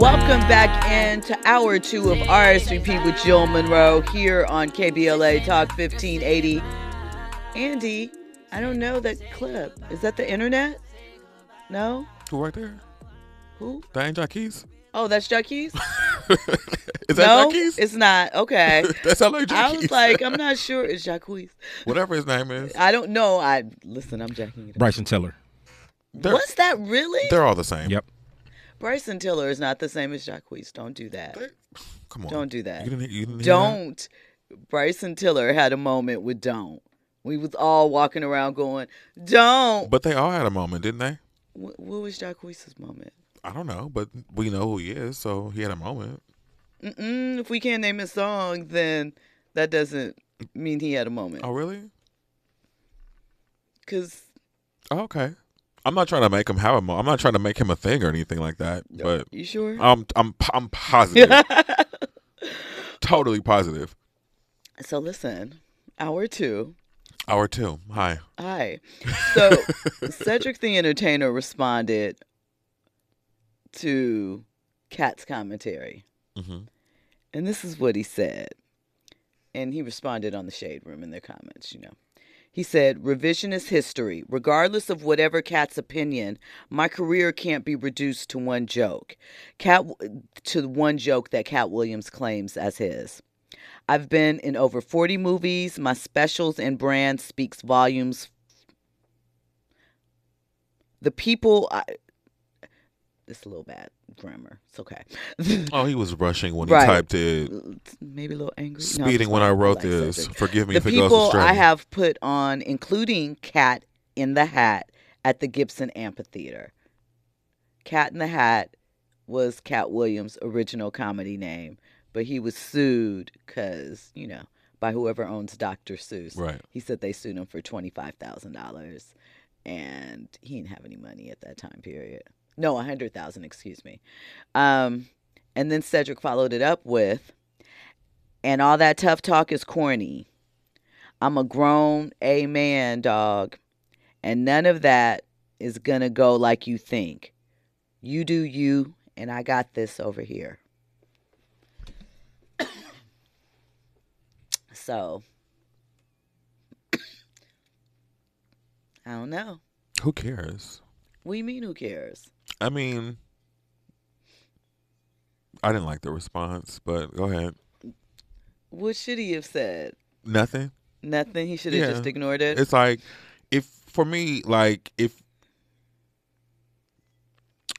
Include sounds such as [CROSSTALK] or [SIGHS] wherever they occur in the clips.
Welcome back into hour two of RSVP with Jill Monroe here on KBLA Talk 1580. Andy, I don't know that clip. Is that the internet? No? Who right there? Who? That ain't Jacquees? Oh, that's Jackie's? [LAUGHS] Is that no, Jacquees? it's not. Okay. [LAUGHS] that sound like Jacquees. I was like, I'm not sure. It's Jacquees. Whatever his name is. I don't know. I listen. I'm jacking it. Bryson Tiller. They're, Was that really? they're all the same. Yep. Bryson Tiller is not the same as Jacquees. Don't do that. They- Come on. Don't do that. You didn't, you didn't? Don't. Bryson Tiller had a moment with don't. We was all walking around going, don't. But they all had a moment, didn't they? What, what was Jacquees' moment? I don't know, but we know who he is, so he had a moment. Mm-mm, if we can't name his song, then that doesn't mean he had a moment. Oh, really? Because Oh, okay. I'm not trying to make him have a moment. I'm not trying to make him a thing or anything like that. But you sure? I'm I'm I'm positive. [LAUGHS] totally positive. so listen, hour two. Hour two. Hi. Hi. So [LAUGHS] Cedric the Entertainer responded to Katt's commentary. mm-hmm. And this is what he said. And he responded on the Shade Room in their comments, you know. He said, revisionist history. Regardless of whatever Katt's opinion, my career can't be reduced to one joke. Katt to one joke that Katt Williams claims as his. I've been in over 40 movies. My specials and brand speaks volumes. The people it's a little bad grammar. It's okay. Oh, he was rushing when Right. he typed it. maybe a little angry. Speeding just when I wrote this. Forgive me The if it goes people astray. I have put on, including Cat in the Hat at the Gibson Amphitheater. Cat in the Hat was Katt Williams' original comedy name, but he was sued because, you know, by whoever owns Dr. Seuss. Right. He said they sued him for $25,000 and he didn't have any money at that time period. No, 100,000, excuse me. Um, and then Cedric followed it up with, and all that tough talk is corny. I'm a grown A man, dog, and none of that is gonna go like you think. You do you, and I got this over here. [COUGHS] so, [COUGHS] I don't know. Who cares? We mean, who cares? I mean, I didn't like the response, but go ahead. What should he have said? Nothing. Nothing. He should have Yeah. just ignored it. It's like if for me, like if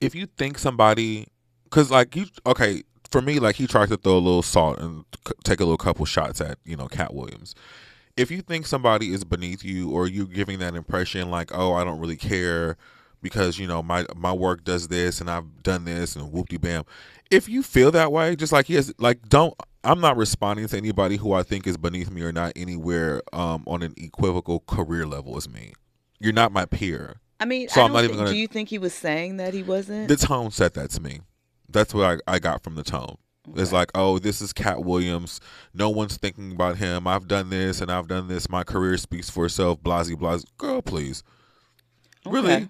if you think somebody, because like you, okay, for me, like he tried to throw a little salt and c- take a little couple shots at you know Katt Williams. If you think somebody is beneath you, or you're giving that impression, like oh, I don't really care because you know my my work does this and I've done this and whoop de bam. If you feel that way, just like he has, like don't. I'm not responding to anybody who I think is beneath me or not anywhere um, on an equivocal career level as me. You're not my peer. I mean, So I I'm don't not even gonna- do you think he was saying that he wasn't? The tone said that to me. That's what I, I got from the tone. It's like, oh, this is Katt Williams. No one's thinking about him. I've done this and I've done this. My career speaks for itself. Blasey, blasey. Girl, please. Really?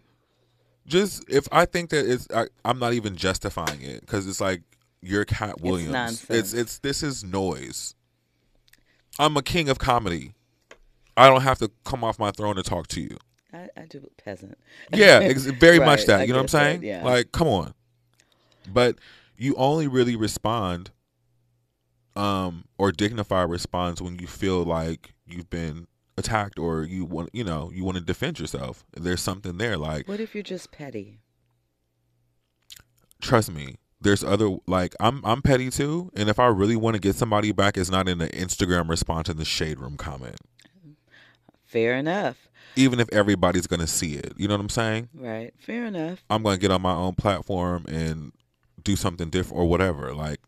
Just if I think that it's, I, I'm not even justifying it because it's like you're Katt Williams. nonsense. It's it's this is noise. I'm a king of comedy. I don't have to come off my throne to talk to you. I, I do peasant. Yeah, [LAUGHS] ex- very much Right, that. I You know what I'm get that, saying? yeah. Like, come on. But you only really respond um or dignify response when you feel like you've been attacked or you want you know, you want to defend yourself. There's something there like What if you're just petty? trust me. There's other like I'm I'm petty too, and if I really want to get somebody back, it's not in the Instagram response in the shade room comment. Fair enough. Even if everybody's gonna see it, you know what I'm saying? Right. Fair enough. I'm gonna get on my own platform and do something different or whatever. Like,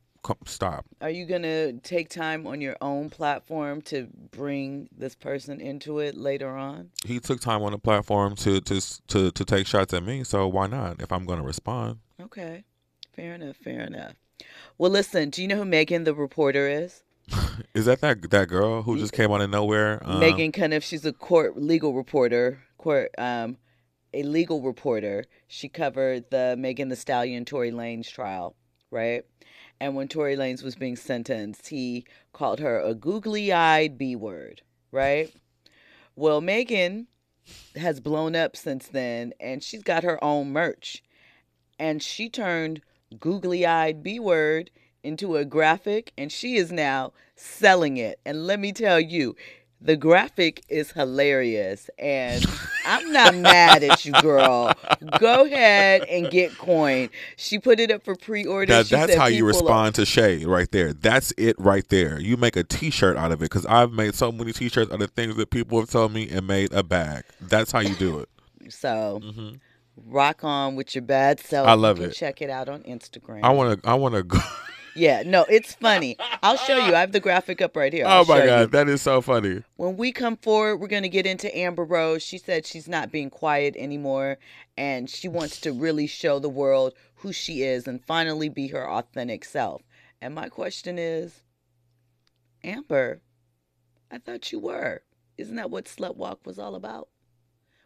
stop. Are you going to take time on your own platform to bring this person into it later on? He took time on the platform to to to to take shots at me, so why not? If I'm gonna respond, Okay. Fair enough. Fair enough. Well, listen, do you know who Megan the reporter is? [LAUGHS] is that that that girl who just came out of nowhere? Um, Meghann Cuniff. She's a court legal reporter. Court. Um, a legal reporter. She covered the Megan Thee Stallion Tory Lanez trial, right? And when Tory Lanez was being sentenced, he called her a googly eyed B word, right? Well, Megan has blown up since then and she's got her own merch. And she turned googly eyed B word into a graphic and she is now selling it. And let me tell you, the graphic is hilarious, and I'm not mad at you, girl. Go ahead and get coin. She put it up for pre-order. That's how you respond to Shay right there. That's it right there. You make a T-shirt out of it because I've made so many T-shirts out of things that people have told me and made a bag. That's how you do it. Are, [LAUGHS] so rock on with your bad self. Mm-hmm. I love you can it. Check it out on Instagram. I want to. I want to go. [LAUGHS] yeah, no, it's funny. I'll show you. I have the graphic up right here. Oh I'll my god, you. that is so funny. when we come forward, we're going to get into Amber Rose. She said she's not being quiet anymore and she wants to really show the world who she is and finally be her authentic self. And my question is Amber, I thought you were. Isn't that what Slut Walk was all about?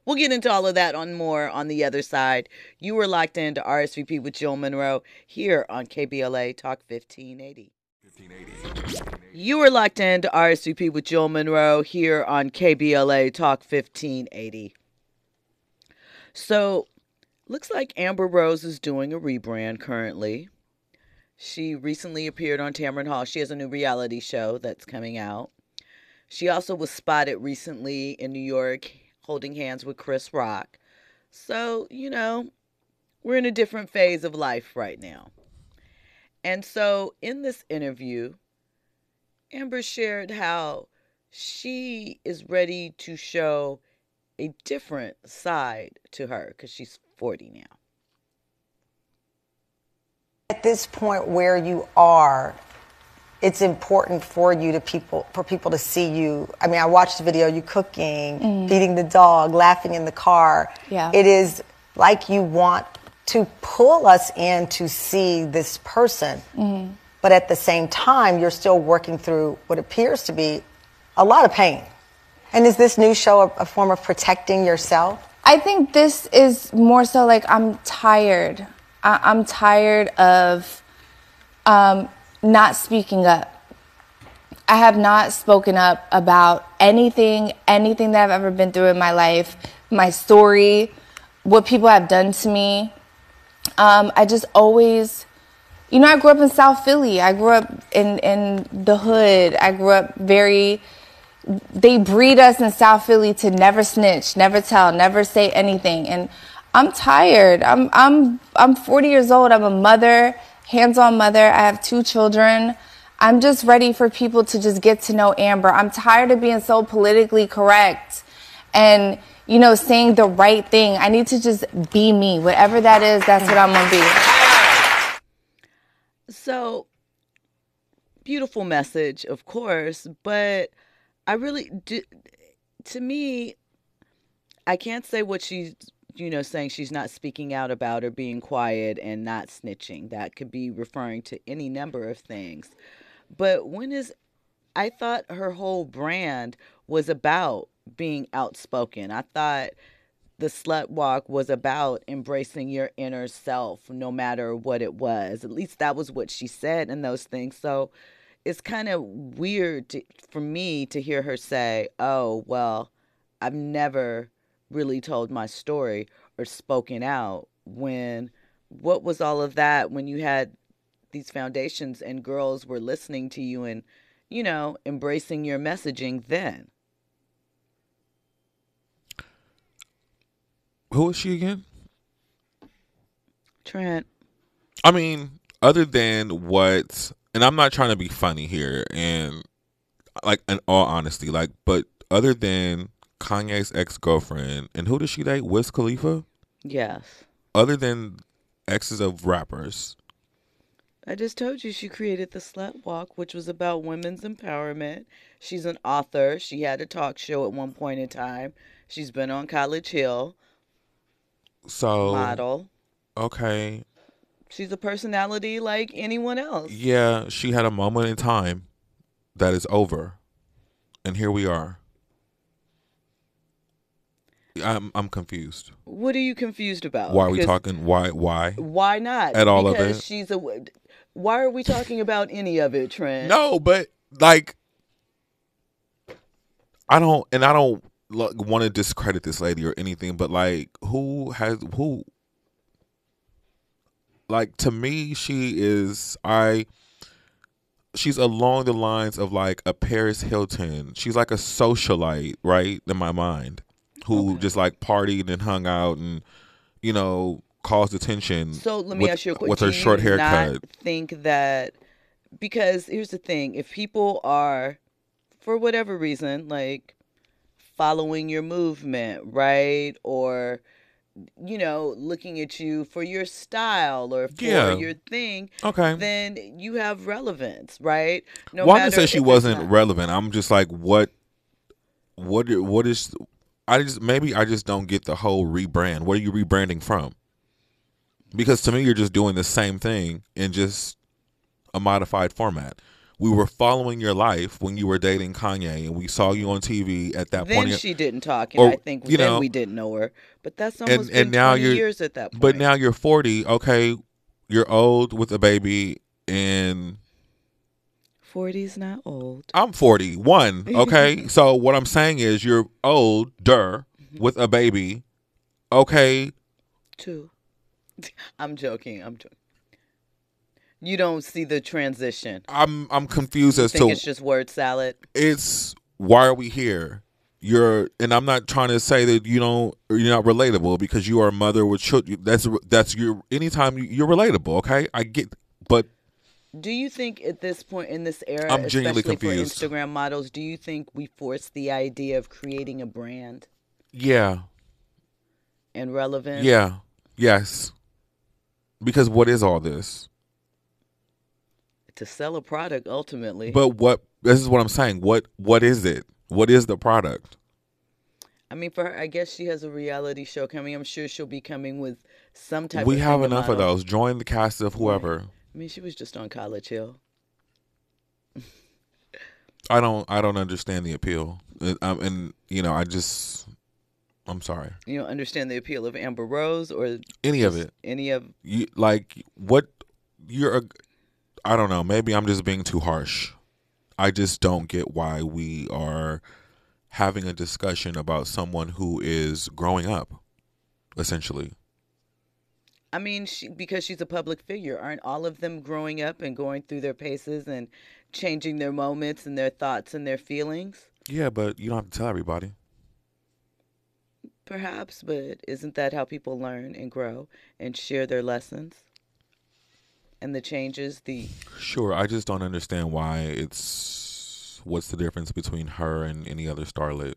We'll get into all of that on more on the other side. You were locked into RSVP with Jill Monroe here on KBLA Talk 1580. You are locked into RSVP with Jill Monroe here on KBLA Talk 1580. So, looks like Amber Rose is doing a rebrand currently. She recently appeared on Tamron Hall. She has a new reality show that's coming out. She also was spotted recently in New York holding hands with Chris Rock. So, you know, we're in a different phase of life right now. And so, in this interview, Amber shared how she is ready to show a different side to her because she's 40 now. At this point where you are, it's important for you to people for people to see you. I mean, I watched the video you cooking, feeding the dog, laughing in the car. Yeah. It is like you want to pull us in to see this person. But at the same time, you're still working through what appears to be a lot of pain. And is this new show a, a form of protecting yourself? I think this is more so like I'm tired. I- I'm tired of um, not speaking up. I have not spoken up about anything, anything that I've ever been through in my life, my story, what people have done to me. Um, I just always, you know, I grew up in South Philly. I grew up in, in the hood. I grew up very, they breed us in South Philly to never snitch, never tell, never say anything. And I'm tired. I'm I'm I'm 40 years old. I'm a mother, hands-on mother. I have two children. I'm just ready for people to just get to know Amber. I'm tired of being so politically correct and you know saying the right thing. I need to just be me. Whatever that is, that's what I'm going to be. So, beautiful message, of course, but I really do. To me, I can't say what she's, you know, saying she's not speaking out about or being quiet and not snitching. That could be referring to any number of things. But when is, I thought her whole brand was about being outspoken. I thought the slut walk was about embracing your inner self no matter what it was at least that was what she said in those things so it's kind of weird to, for me to hear her say oh well i've never really told my story or spoken out when what was all of that when you had these foundations and girls were listening to you and you know embracing your messaging then Who is she again? trent I mean, other than what, and I'm not trying to be funny here, and like in all honesty, like, but other than Kanye's ex girlfriend, and who does she date? Wiz Khalifa. yes Other than exes of rappers, I just told you she created the Slut Walk, which was about women's empowerment. She's an author. She had a talk show at one point in time. She's been on College Hill, so model. okay, She's a personality like anyone else. yeah, she had a moment in time that is over, and here we are. I'm I'm confused. What are you confused about? Why are we talking? Why why? Why not? At all of because it? she's a. Why are we talking about any of it, Trent? No, but like, I don't, and I don't want to discredit this lady or anything, but like, who has who? Like to me, she is I. She's along the lines of like a Paris Hilton. She's like a socialite, right? In my mind, who just like partied and hung out and you know caused attention. So let me with, ask you a question. with her short Do you not haircut. think that because here's the thing: if people are, for whatever reason, like following your movement, right, or you know, looking at you for your style or for Yeah. your thing, Okay. then you have relevance, right? No well, I didn't say she wasn't relevant. I'm just like, what, what, what is? I just maybe I just don't get the whole rebrand. What are you rebranding from? Because to me, you're just doing the same thing in just a modified format. We were following your life when you were dating Kanye, and we saw you on TV at that Then point. Then she didn't talk, and or, I think you then know, we didn't know her. But that's almost and been now 20 you're years at that point. But now you're 40. Okay, you're old with a baby, and 40's not old. I'm 41. [LAUGHS] Okay. so what I'm saying is you're older mm-hmm. with a baby. Okay. Two. [LAUGHS] I'm joking. I'm joking. You don't see the transition. I'm I'm confused You as think to it's just word salad. it's why are we here? You're and I'm not trying to say that you don't you're not relatable because you are a mother with children. That's that's your anytime you- you're relatable. Okay, I get, but Do you think at this point in this era, I'm genuinely especially confused. for Instagram models, do you think we force the idea of creating a brand yeah, and relevance? yeah, yes. Because what is all this? To sell a product ultimately. But what this is what I'm saying. What what is it? What is the product? I mean, for her, I guess she has a reality show coming. I'm sure she'll be coming with some type of we have thing enough of those. Join the cast of whoever. I mean, she was just on College Hill. I don't I don't understand the appeal. And, um, and you know, I just I'm sorry. You don't understand the appeal of Amber Rose or Any of it. Any of You like what you're a I don't know, maybe I'm just being too harsh. I just don't get why we are having a discussion about someone who is growing up essentially. I mean, she, because she's a public figure, aren't all of them growing up and going through their paces and changing their moments and their thoughts and their feelings? Yeah, but you don't have to tell everybody. Perhaps, but isn't that how people learn and grow and share their lessons? And the changes, the Sure, I just don't understand why it's what's the difference between her and any other starlet.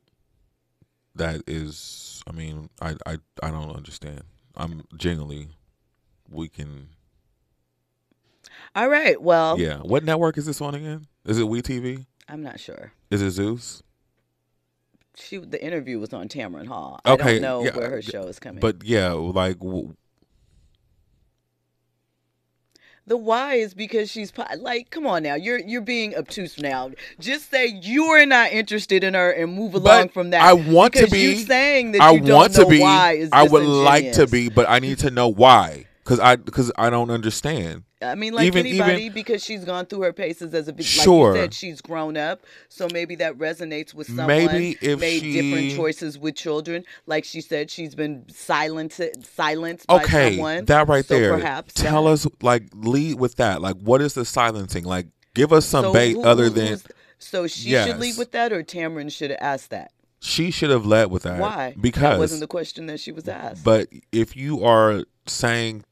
That is, I mean, I I I don't understand. I'm genuinely, we can, All right, well, yeah. What network is this on again? Is it We TV? I'm not sure. Is it Zeus? She the interview was on Tamron Hall. Okay, I don't know yeah, where her show is coming. But yeah, like w- The why is because she's like, come on now, you're you're being obtuse now. Just say you are not interested in her and move along but from that. I want to be. Saying that I you don't want know to be. why is I would like to be, but I need to know why. Cause I, cause I don't understand. I mean, like Even- anybody, even- because she's gone through her paces as a big. Sure. Like you said, she's grown up, so maybe that resonates with someone. Maybe if made different choices with children, like she said, she's been silenced, silenced by okay someone. that right so there Perhaps tell that- us like lead with that like what is the silencing like give us some so bait who- other than So she should lead with that, or Tamron should have asked that. she should have led with that Why? Because that wasn't the question that she was asked. but if you are saying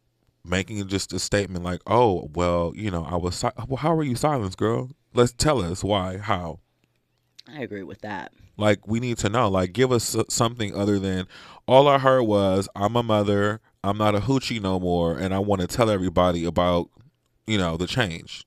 making just a statement like oh well you know i was si- well how are you silenced girl? Let's tell us why how. I agree with that. like we need to know. Like give us something other than all i heard was i'm a mother i'm not a hoochie no more and i want to tell everybody about you know the change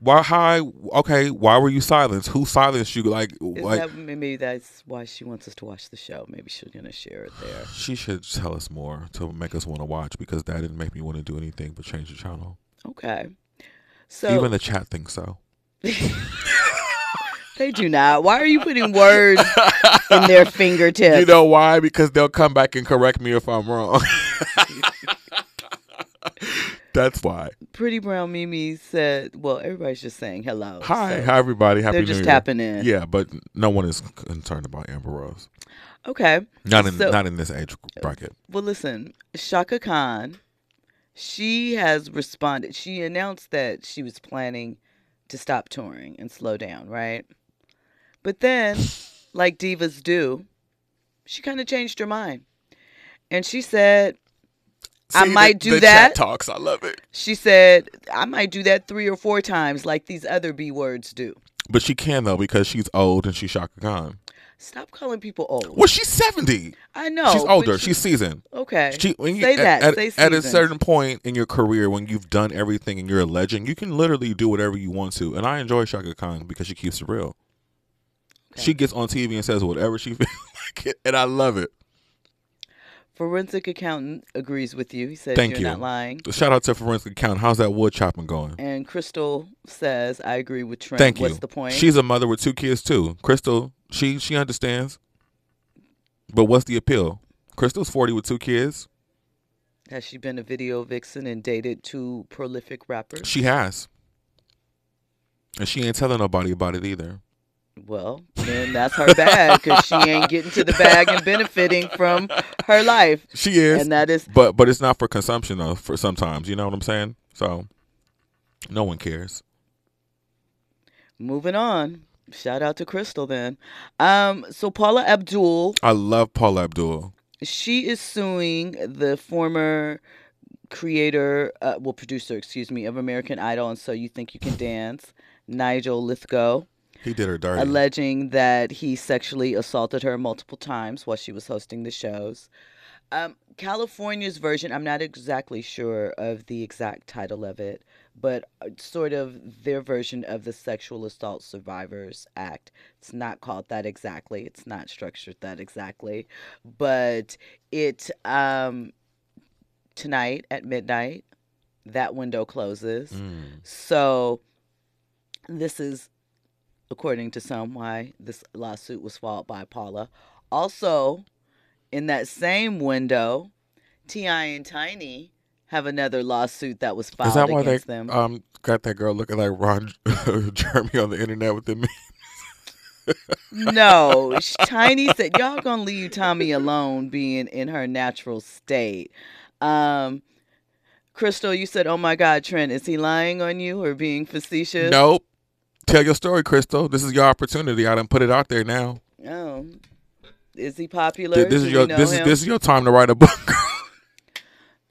why hi okay why were you silenced who silenced you like like that maybe that's why she wants us to watch the show? Maybe she's gonna share it there. [SIGHS] she should tell us more to make us want to watch because that didn't make me want to do anything but change the channel Okay. So even the chat thinks so [LAUGHS] They do not. Why are you putting words in their [LAUGHS] fingertips? You know why? Because they'll come back and correct me if I'm wrong. [LAUGHS] That's why. Pretty Brown Mimi said, well, everybody's just saying hello. Hi, so- hi everybody. Happy They're New just Year. tapping in. Yeah, but no one is concerned about Amber Rose. Okay. Not in So- not in this age bracket. Well, listen, Chaka Khan, she has responded. She announced that she was planning to stop touring and slow down, right? But then, like divas do, she kind of changed her mind. And she said, I might the, do the that. Chat talks. I love it. she said, I might do that three or four times like these other B words do. But she can though because she's old and she's Chaka Khan. Stop calling people old. Well, she's seventy. I know. she's older. she- She's seasoned. okay. She, when you, Say at- that. At, Say at a certain point in your career, when you've done everything and you're a legend, you can literally do whatever you want to. And I enjoy Chaka Khan because she keeps it real. She gets on TV and says whatever she [LAUGHS] feels like, it, and I love it. Forensic accountant agrees with you. He says Thank you're you. not lying. Shout out to Forensic accountant. How's that wood chopping going? And Crystal says, I agree with Trent. Thank you. What's the point? She's a mother with two kids too. Crystal, she she understands. But what's the appeal? Crystal's forty with two kids. Has she been a video vixen and dated two prolific rappers? She has, and she ain't telling nobody about it either. Well, then that's her bag because she ain't getting to the bag and benefiting from her life. She is, And that is but but it's not for consumption though. For sometimes, you know what I'm saying. So, no one cares. moving on. Shout out to Crystal then. Um, so Paula Abdul, I love Paula Abdul. she is suing the former creator, uh, well, producer, excuse me, of American Idol and So You Think You Can Dance, Nigel Lythgoe. He did her dirty. alleging that he sexually assaulted her multiple times while she was hosting the shows. Um, California's version, I'm not exactly sure of the exact title of it, but uh, sort of their version of the Sexual Assault Survivors Act. It's not called that exactly, it's not structured that exactly, but it, um, tonight at midnight, that window closes. Mm. So, this is, according to some, why this lawsuit was filed by Paula. Also, in that same window, T.I. and Tiny have another lawsuit that was filed Is that why they against them. um got that girl looking like Ron [LAUGHS] Jeremy on the internet with them? no, Tiny said, "Y'all gonna leave Tommy alone, being in her natural state." Um, Crystal, you said, "Oh my God, Trent, is he lying on you or being facetious?" Nope. Tell your story, Crystal. This is your opportunity. I done put it out there now. Oh, is he popular? Th- This Do is your this is this is your time to write a book. [LAUGHS]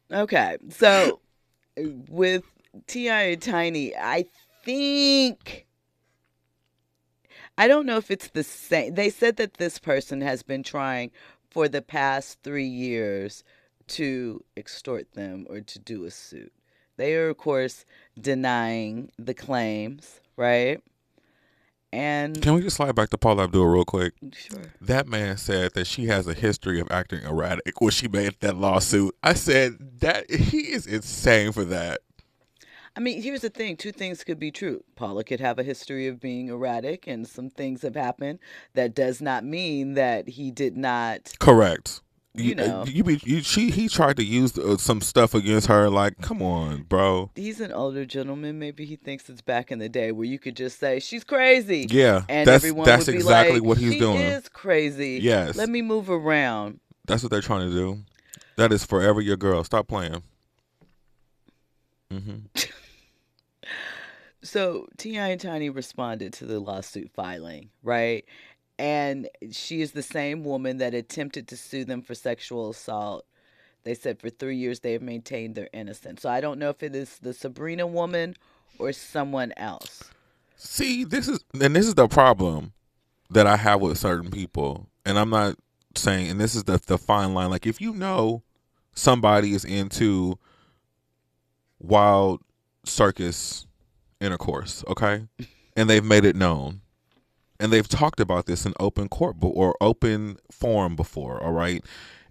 Okay, so with T.I. and Tiny, I think I don't know if it's the same. They said that this person has been trying for the past three years to extort them or to do a suit. They are, of course, denying the claims, right? And Can we just slide back to Paul Abdul real quick? sure, That man said that she has a history of acting erratic when she made that lawsuit. I said that he is insane for that. I mean, here's the thing: two things could be true. Paula could have a history of being erratic, and some things have happened. That does not mean that he did not. Correct. You know. you be you, she he tried to use uh, some stuff against her. Like, come on, bro. He's an older gentleman. Maybe he thinks it's back in the day where you could just say she's crazy. Yeah, and that's everyone that's would be exactly like, what he's she doing. is crazy. Yes. Let me move around. That's what they're trying to do. That is forever your girl. Stop playing. hmm [LAUGHS] So T.I. and Tiny responded to the lawsuit filing, right? And she is the same woman that attempted to sue them for sexual assault. They said for three years they have maintained their innocence. So I don't know if it is the Sabrina woman or someone else. See, this is and this is the problem that I have with certain people, and I'm not saying, and this is the the fine line. Like, if you know somebody is into wild circus intercourse, okay, and they've made it known, and they've talked about this in open court or open forum before, all right,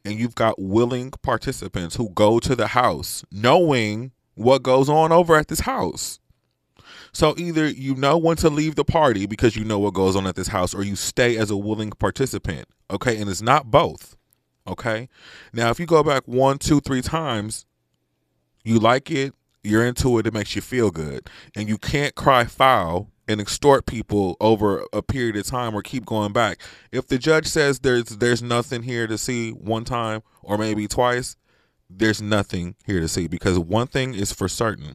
and you've got willing participants who go to the house knowing what goes on over at this house. So either you know when to leave the party because you know what goes on at this house, or you stay as a willing participant. Okay, and it's not both. Okay, now if you go back one, two, three times, you like it, you're into it, it makes you feel good, and you can't cry foul and extort people over a period of time or keep going back. If the judge says there's there's nothing here to see one time or maybe twice, there's nothing here to see because one thing is for certain.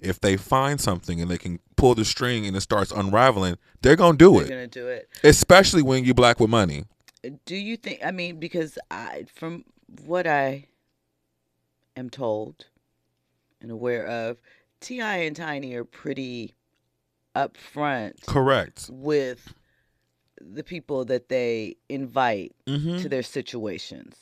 If they find something and they can pull the string and it starts unraveling, they're going to do it. They're gonna do it. Especially when you black with money. Do you think? I mean, because I, from what I am told and aware of, T.I. and Tiny are pretty upfront Correct. with the people that they invite Mhm. to their situations.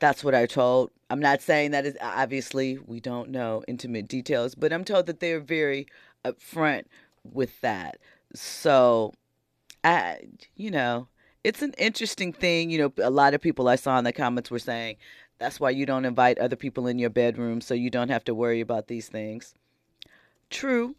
That's what I told. I'm not saying that is obviously we don't know intimate details, but I'm told that they're very upfront with that. So, I, you know, it's an interesting thing. You know, a lot of people I saw in the comments were saying that's why you don't invite other people in your bedroom so you don't have to worry about these things. True.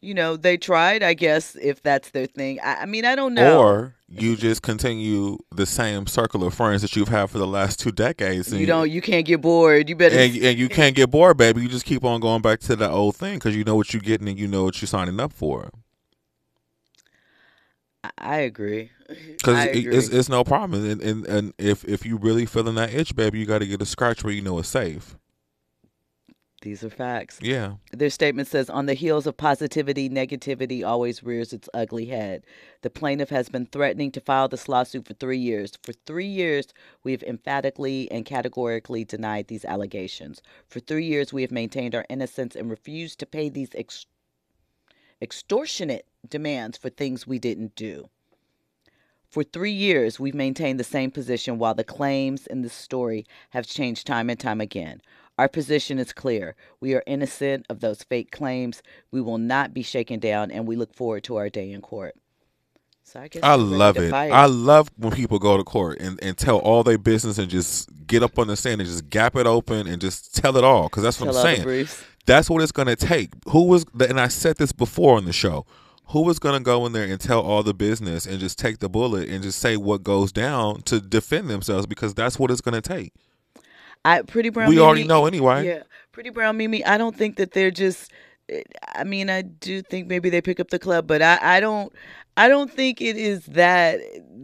You know, they tried, I guess, if that's their thing. I, I mean, I don't know. Or you just continue the same circle of friends that you've had for the last two decades. you don't, you can't get bored. You better. and, and you can't get bored, baby. You just keep on going back to the old thing because you know what you're getting and you know what you're signing up for. I- agree. [LAUGHS] Because I it, agree. it's, it's no problem. And, and and if if you really feeling that itch, baby, you got to get a scratch where you know it's safe. These are facts. Yeah. Their statement says On the heels of positivity, negativity always rears its ugly head. The plaintiff has been threatening to file this lawsuit for three years. For three years, we have emphatically and categorically denied these allegations. For three years, we have maintained our innocence and refused to pay these ex- extortionate demands for things we didn't do. For three years, we've maintained the same position while the claims in this story have changed time and time again. Our position is clear. We are innocent of those fake claims. We will not be shaken down, and we look forward to our day in court. So I guess I love it. I love when people go to court and, and tell all their business and just get up on the stand and just gap it open and just tell it all. Because that's what Tell I'm saying. That's what it's going to take. Who was, and I said this before on the show, who was going to go in there and tell all the business and just take the bullet and just say what goes down to defend themselves? Because that's what it's going to take. I Pretty Brown. We Mimi, already know anyway. Yeah, Pretty Brown Mimi. I don't think that they're just. I mean, I do think maybe they pick up the club, but I, I don't. I don't think it is that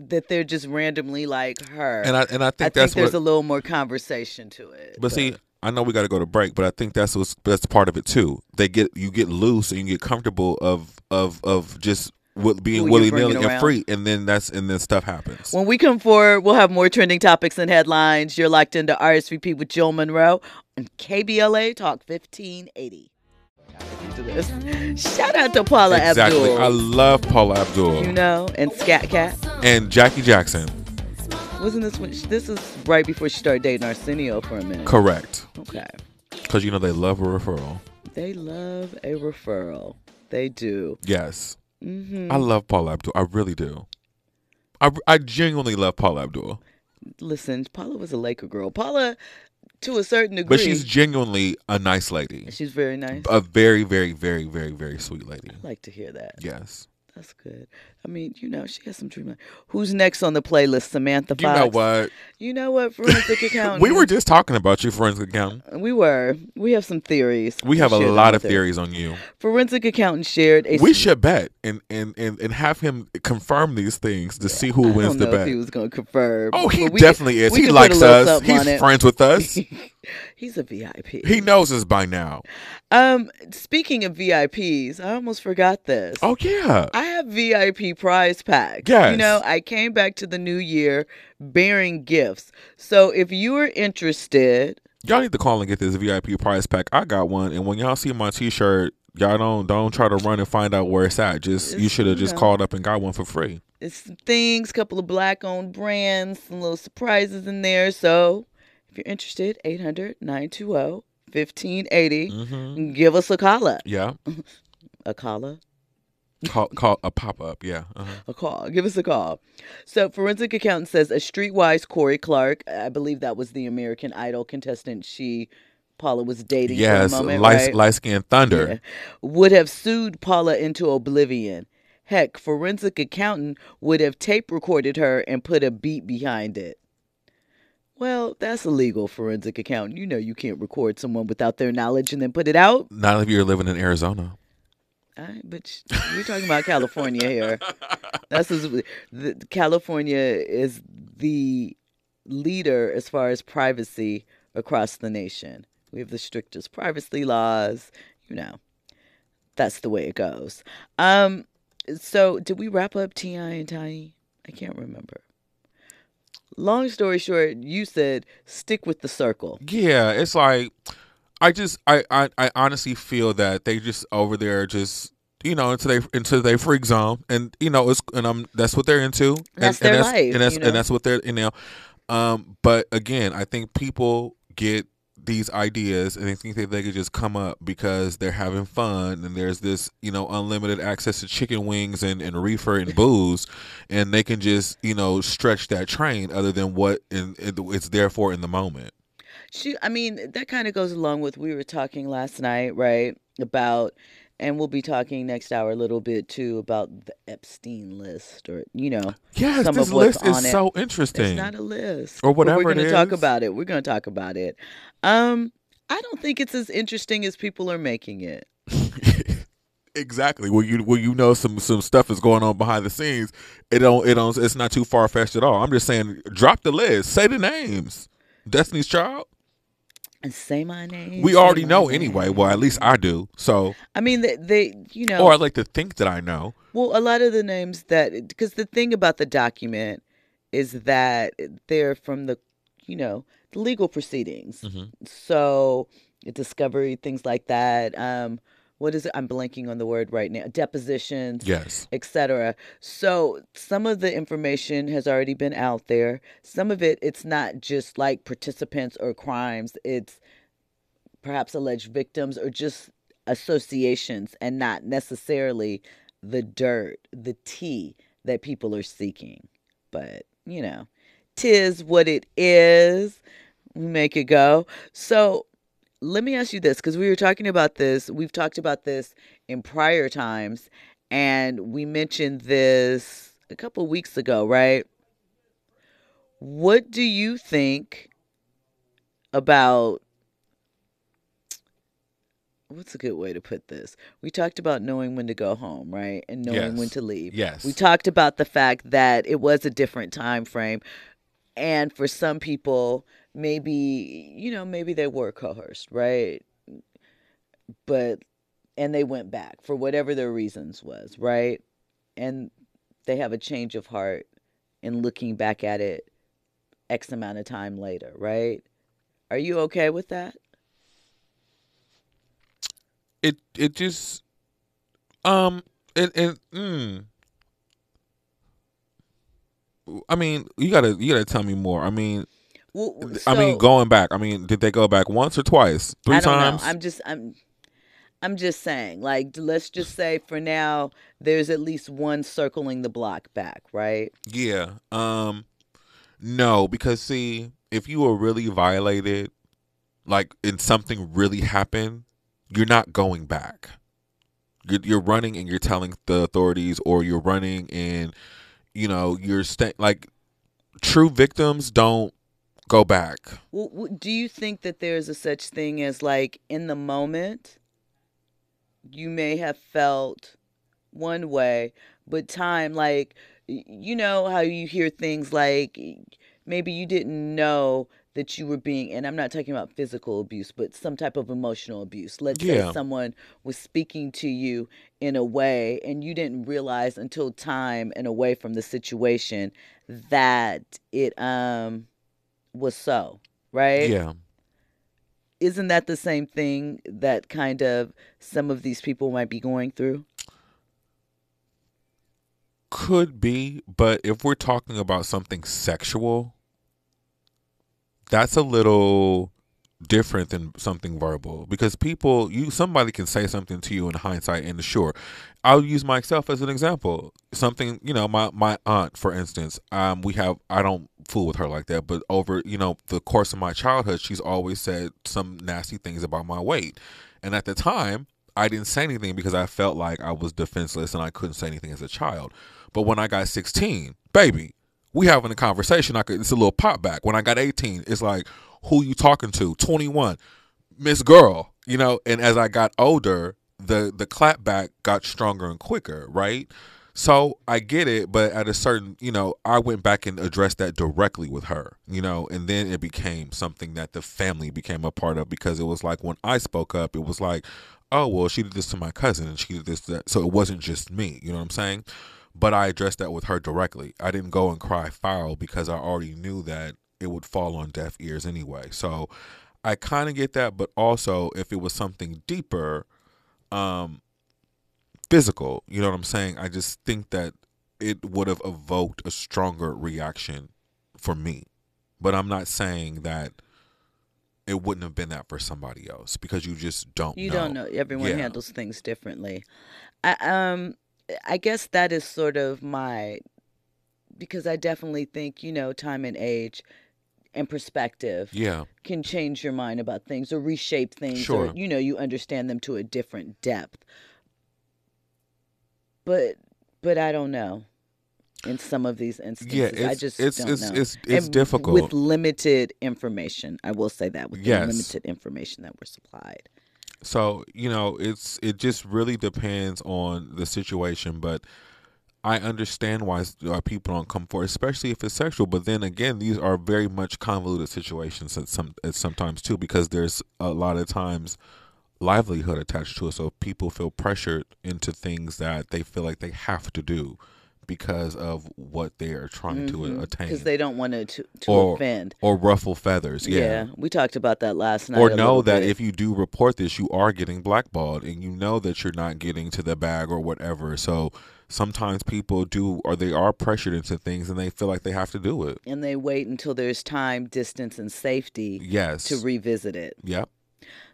that they're just randomly like her. And I and I I think think that's there's what. a little more conversation to it. But see, I know we got to go to break, but I think that's what's that's part of it too. They get you get loose and you get comfortable of of of just wi- Who being willy nilly and around. free, and then that's and then stuff happens. When we come forward, we'll have more trending topics and headlines. You're locked into RSVP with Jill Monroe on KBLA Talk 1580. Shout out to Paula exactly. Abdul. I love Paula Abdul you know, and Skat Kat. and Jackie Jackson. Wasn't this when she, this is right before she started dating Arsenio for a minute? Correct. Okay. Because you know they love a referral. They love a referral. They do. Yes. Hmm I love Paula Abdul. I really do. I, I genuinely love Paula Abdul. Listen, Paula was a Laker girl. Paula, to a certain degree, But she's genuinely a nice lady. she's very nice. A very, very, very, very, very sweet lady. I like to hear that. Yes. That's good. I mean, you know, she has some dream. Who's next on the playlist? Samantha You know what? You know what? Forensic [LAUGHS] accountant. We were just talking about you, forensic accountant. We were. We have some theories. We have a lot of theories on you. Forensic accountant shared a. We should bet and, and, and, and have him confirm these things to see who I wins the bet. he was going to confirm. oh, he we definitely is. He could put a likes us. He's friends with us. [LAUGHS] He's a VIP. he knows us by now. Um, speaking of VIPs, I almost forgot this. Oh yeah. I have VIP prize packs. Yes. You know, I came back to the new year bearing gifts. So if you are interested, Y'all need to call and get this VIP prize pack. I got one, and when y'all see my T-shirt, y'all don't don't try to run and find out where it's at. Just you should have just called up and got one for free. it's some things, couple of black owned brands, some little surprises in there. So if you're interested, 800 920 1580. Mm-hmm. Give us a call up. Yeah, [LAUGHS] A call up? Call call a pop up. Yeah. Uh-huh. a call. Give us a call. So, forensic accountant says a streetwise Corey Clark, I believe that was the American Idol contestant she Paula was dating Yes, moment, light right? light skinned thunder. Yeah. would have sued Paula into oblivion. Heck, forensic accountant would have tape recorded her and put a beat behind it. Well, that's illegal, forensic accountant. You know you can't record someone without their knowledge and then put it out. Not if you're living in Arizona. Right, but we're talking about California here. That's just, the, California is the leader as far as privacy across the nation. We have the strictest privacy laws. You know, that's the way it goes. Um, so did we wrap up T.I. and Tiny? I can't remember. Long story short, you said stick with the circle. Yeah, it's like I just I, I I honestly feel that they just over there just you know into they into their freak zone and you know it's and I'm that's what they're into. And, That's and their that's life, and that's you know? and that's what they're you know. Um but again I think people get these ideas and they think that they could just come up because they're having fun and there's this you know unlimited access to chicken wings and, and reefer and [LAUGHS] booze and they can just you know stretch that train other than what in, it, it's there for in the moment She, I mean, that kind of goes along with we were talking last night, right? About, and we'll be talking next hour a little bit too about the Epstein list, or you know, Yes, some this of what's list is on it. so It's interesting. not a list, Or but whatever We're going to talk about it. We're going to talk about it. Um, I don't think it's as interesting as people are making it. [LAUGHS] exactly. Well, you well you know some some stuff is going on behind the scenes. It don't it don't it's not too far fetched at all. I'm just saying, drop the list, say the names. Destiny's Child. And say my name. We already know anyway. Well, at least I do. So, I mean, they, they you know, or I like to think that I know. Well, a lot of the names that because the thing about the document is that they're from the, you know, the legal proceedings. Mhm. So discovery things like that. Um, what is it? I'm blanking on the word right now. Depositions Yes. etc. So some of the information has already been out there. Some of it, it's not just like participants or crimes. It's perhaps alleged victims or just associations, and not necessarily the dirt, the tea that people are seeking. But you know, tis what it is. We make it go. So let me ask you this because we were talking about this. We've talked about this in prior times, and we mentioned this a couple weeks ago, right? What do you think about what's a good way to put this? We talked about knowing when to go home, right? And knowing when to leave. Yes. We talked about the fact that it was a different time frame. And for some people, maybe, you know, maybe they were coerced, right? But and they went back for whatever their reasons was, right? And they have a change of heart in looking back at it X amount of time later, right? Are you okay with that? It it just um it it mm. I mean, you gotta you gotta tell me more. I mean, Well, I mean, going back. I mean, did they go back once or twice? Three I don't times? know. I'm just I'm I'm just saying, like let's just say for now there's at least one circling the block back, right? Yeah. Um no, because see, if you were really violated, like and something really happened, you're not going back. You're, you're running and you're telling the authorities, or you're running and you know you're staying. Like true victims don't go back. Well, do you think that there's a such thing as like in the moment you may have felt one way, but time like you know how you hear things like maybe you didn't know that you were being and I'm not talking about physical abuse, but some type of emotional abuse. Let's Yeah. say someone was speaking to you in a way and you didn't realize until time and away from the situation that it um was so, right? Yeah. Isn't that the same thing that kind of some of these people might be going through? Could be, but if we're talking about something sexual, that's a little different than something verbal because people you somebody can say something to you in hindsight and sure i'll use myself as an example something you know my my aunt for instance um we have i don't fool with her like that but over you know the course of my childhood she's always said some nasty things about my weight. And at the time i didn't say anything because i felt like i was defenseless and i couldn't say anything as a child. But when i got 16 baby we having a conversation. I could it's a little pop back. When i got 18 it's like who you talking to? 21 miss girl you know? And as i got older the the clap back got stronger and quicker right so i get it but at a certain you know i went back and addressed that directly with her you know and then it became something that the family became a part of because it was like when i spoke up it was like oh well she did this to my cousin and she did this that. So it wasn't just me you know what i'm saying? But i addressed that with her directly. I didn't go and cry foul because i already knew that it would fall on deaf ears anyway. So I kind of get that, but also if it was something deeper, um, physical, you know what I'm saying? I just think that it would have evoked a stronger reaction for me. But I'm not saying that it wouldn't have been that for somebody else because you just don't you know. don't know everyone Yeah. handles things differently I, um i guess that is sort of my because i definitely think you know time and age and perspective Yeah. can change your mind about things or reshape things Sure. or you know you understand them to a different depth but but i don't know in some of these instances i it's- just it's- don't it's- know it's- it's And difficult. with limited information i will say that with the Yes. limited information that we're supplied So you know, it's it just really depends on the situation, but I understand why why people don't come forward, especially if it's sexual. But then again, these are very much convoluted situations at some at sometimes too, because there's a lot of times livelihood attached to it. So people feel pressured into things that they feel like they have to do because of what they are trying to mm-hmm. attain, because they don't want to to, to or offend or ruffle feathers. yeah. we talked about that last night or know that bit. if you do report this, you are getting blackballed, and you know that you're not getting to the bag or whatever. So sometimes people do, or they are pressured into things, and they feel like they have to do it. and they wait until there's time distance and safety Yes. to revisit it Yep.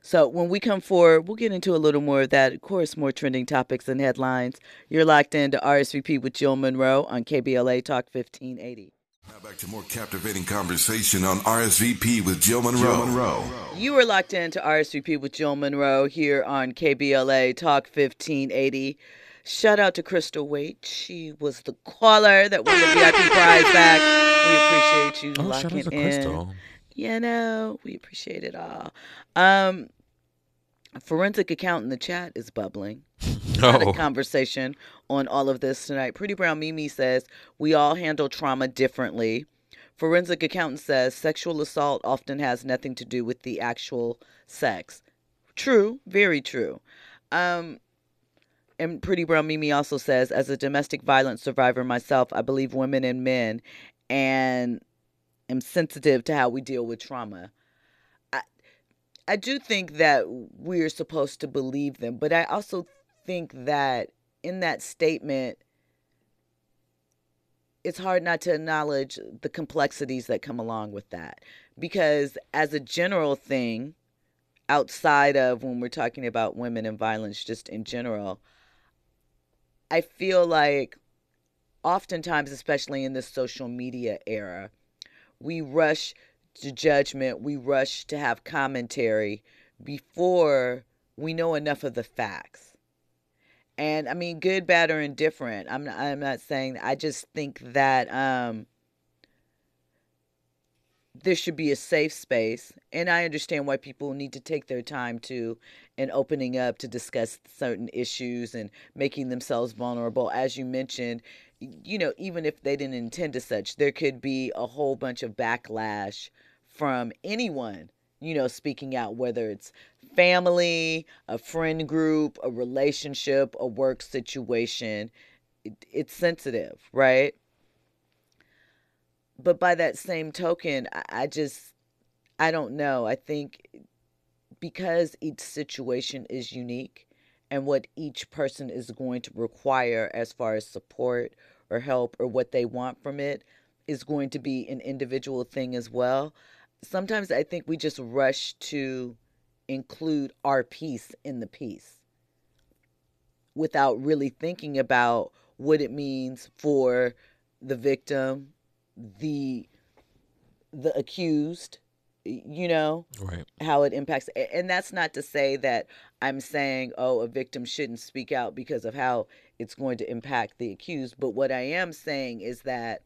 So when we come forward, we'll get into a little more of that. Of course, more trending topics and headlines. You're locked into RSVP with Jill Monroe on KBLA Talk 1580. Now back to more captivating conversation on RSVP with Jill Monroe. Jill Monroe. You are locked into RSVP with Jill Monroe here on KBLA Talk 1580. Shout out to Crystal Waite. She was the caller that won the VIP prize back. We appreciate you Oh, shout locking out to in. Crystal. You know, we appreciate it all. Um, forensic account in the chat is bubbling. [LAUGHS] Had a Oh, conversation on all of this tonight. Pretty Brown Mimi says we all handle trauma differently. Forensic accountant says sexual assault often has nothing to do with the actual sex. True, very true. Um, and Pretty Brown Mimi also says, as a domestic violence survivor myself, I believe women and men, and am sensitive to how we deal with trauma. I, I do think that we're supposed to believe them, but I also think that in that statement, it's hard not to acknowledge the complexities that come along with that. Because as a general thing, outside of when we're talking about women and violence, just in general, I feel like oftentimes, especially in this social media era, we rush to judgment, we rush to have commentary before we know enough of the facts. And I mean, good, bad, or indifferent. I'm not, I'm not saying. I just think that um, there should be a safe space, and I understand why people need to take their time to in opening up to discuss certain issues and making themselves vulnerable. As you mentioned, you know, even if they didn't intend to such, there could be a whole bunch of backlash from anyone you know, speaking out, whether it's family, a friend group, a relationship, a work situation. It, it's sensitive, right? But by that same token, I, I just, I don't know. I think because each situation is unique and what each person is going to require as far as support or help or what they want from it is going to be an individual thing as well. sometimes I think we just rush to include our piece in the piece without really thinking about what it means for the victim, the the accused, you know, Right. how it impacts and that's not to say that I'm saying oh a victim shouldn't speak out because of how it's going to impact the accused, but what I am saying is that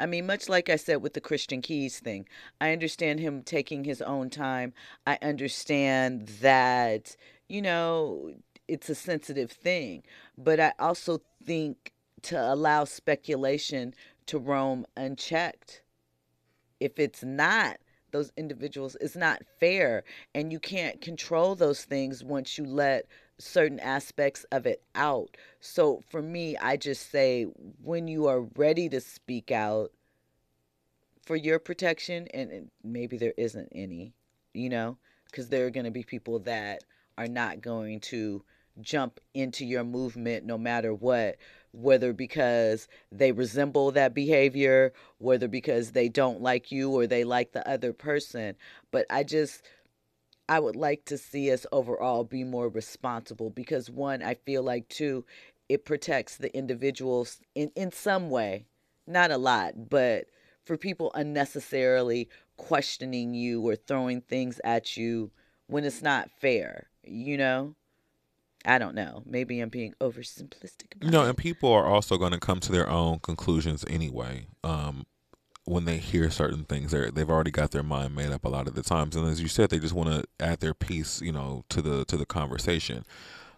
I mean, much like I said with the Christian Keyes thing, I understand him taking his own time. I understand that, you know, it's a sensitive thing. But I also think to allow speculation to roam unchecked, if it's not those individuals, it's not fair. And you can't control those things once you let certain aspects of it out. So for me, I just say when you are ready to speak out for your protection, and, maybe there isn't any, you know, because there are going to be people that are not going to jump into your movement no matter what, whether because they resemble that behavior, whether because they don't like you or they like the other person. But I just, I would like to see us overall be more responsible because one, I feel like two, it protects the individuals in, in some way, not a lot, but for people unnecessarily questioning you or throwing things at you when it's not fair, you know? I don't know. Maybe I'm being oversimplistic about No, it. and people are also going to come to their own conclusions anyway. Um, when they hear certain things, they they've already got their mind made up a lot of the times, and as you said, they just want to add their piece, you know, to the to the conversation.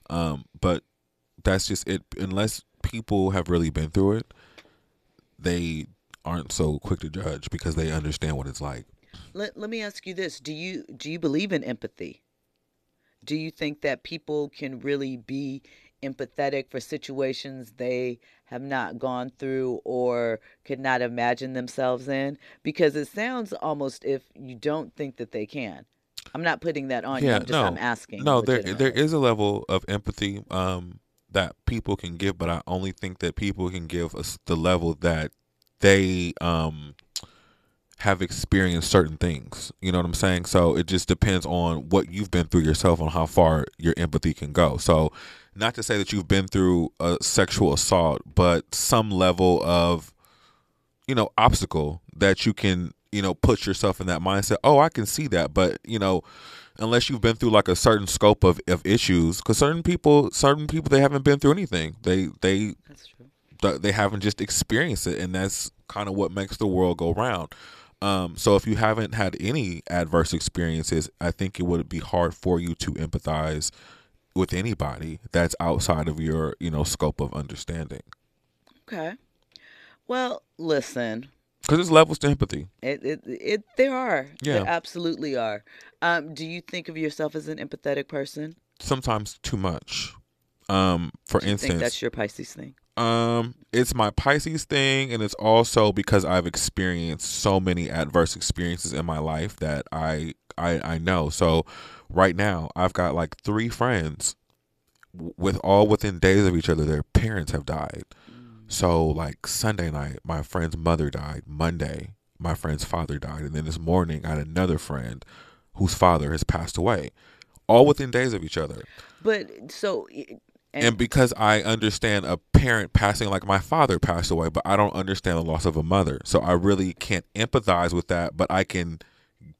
Um, but that's just it. Unless people have really been through it, they aren't so quick to judge because they understand what it's like. Let, let me ask you this. Do you do you believe in empathy? Do you think that people can really be empathetic for situations they have not gone through or could not imagine themselves in? Because it sounds almost if you don't think that they can. I'm not putting that on you. I'm just no, I'm asking. No, there there is a level of empathy um, that people can give, but I only think that people can give us the level that they um, have experienced certain things. You know what I'm saying? So it just depends on what you've been through yourself on how far your empathy can go. So not to say that you've been through a sexual assault, but some level of you know obstacle that you can you know put yourself in that mindset oh i can see that but you know unless you've been through like a certain scope of, of issues because certain people certain people they haven't been through anything they they That's true. they haven't just experienced it and that's kind of what makes the world go round um, so if you haven't had any adverse experiences i think it would be hard for you to empathize with anybody that's outside of your you know scope of understanding Okay. Well, listen. because there's levels to empathy It, it, it, there are. Yeah. There absolutely are. Um, do you think of yourself as an empathetic person? sometimes too much um for Do you think instance that's your Pisces thing? Um, it's my Pisces thing, and it's also because I've experienced so many adverse experiences in my life that I I I know. So right now, I've got like three friends with all within days of each other. Their parents have died. So like Sunday night, my friend's mother died. Monday, my friend's father died, and then this morning, I had another friend whose father has passed away. All within days of each other But so, and, and because I understand a parent passing, like my father passed away, but I don't understand the loss of a mother. So I really can't empathize with that, but I can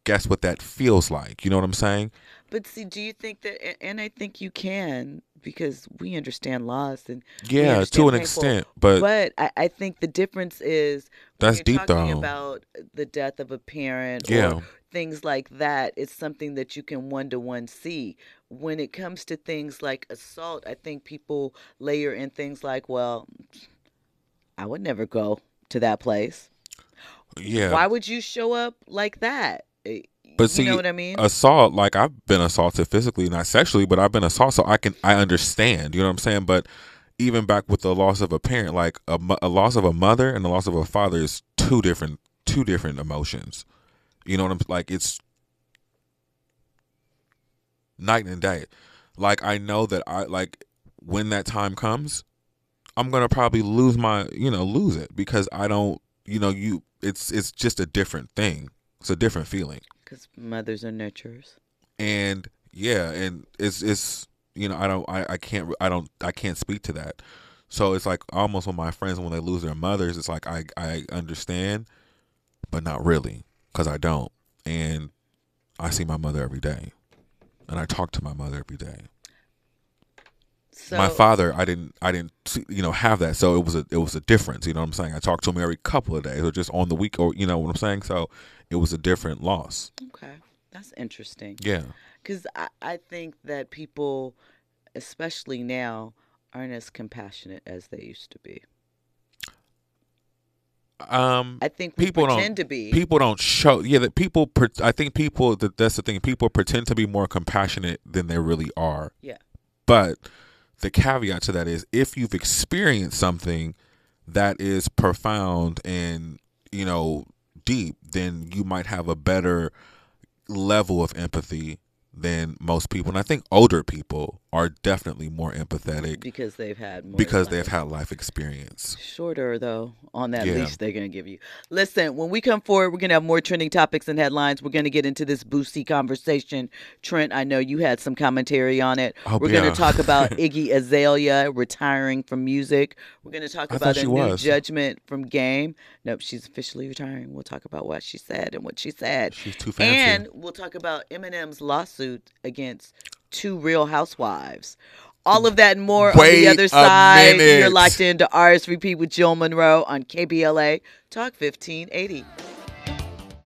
guess what that feels like. You know what I'm saying? but see, do you think that? And I think you can because we understand loss and Yeah, to an painful- extent, but, But I, I think the difference is That's deep, though. about the death of a parent Yeah. or things like that. It's something that you can one to one see. When it comes to things like assault, I think people layer in things like, well, I would never go to that place. yeah. Why would you show up like that? Eh, But you see, know what I mean? assault, like I've been assaulted physically, not sexually, but I've been assaulted, so I can I understand. You know what I'm saying? But even back with the loss of a parent, like a, a loss of a mother and the loss of a father is two different two different emotions. You know what I'm like? It's night and day. Like I know that I like when that time comes, I'm gonna probably lose my you know lose it because I don't you know you it's it's just a different thing. It's a different feeling. Because mothers are nurturers. and yeah and it's it's you know i don't I, I can't i don't i can't speak to that so it's like almost when my friends when they lose their mothers it's like i i understand but not really because i don't and i see my mother every day and i talk to my mother every day. So my father i didn't i didn't you know have that. So it was a it was a difference you know what i'm saying? I talked to him every couple of days or just on the week or you know what i'm saying? So it was a different loss. Okay, that's interesting. yeah. Because I, I think that people, especially now, aren't as compassionate as they used to be. Um I think we people pretend don't to be. people don't show yeah that people i think people that that's the thing people pretend to be more compassionate than they really are yeah. but the caveat to that is if you've experienced something that is profound and you know deep then you might have a better level of empathy than most people and i think older people are definitely more empathetic Because they've had more. because life. they've had life experience shorter though on that Yeah. leash they're going to give you. Listen, when we come forward, we're going to have more trending topics and headlines. We're going to get into this Boosie conversation. Trent, I know you had some commentary on it. Oh, we're going to talk about [LAUGHS] Iggy Azalea retiring from music. We're going to talk I about a new was. judgment from Game. Nope, she's officially retiring. We'll talk about what she said and what she said. She's too fancy. And we'll talk about Eminem's lawsuit against two Real Housewives. All of that and more on the other side. You're locked into RSVP with Jill Monroe on KBLA Talk 1580.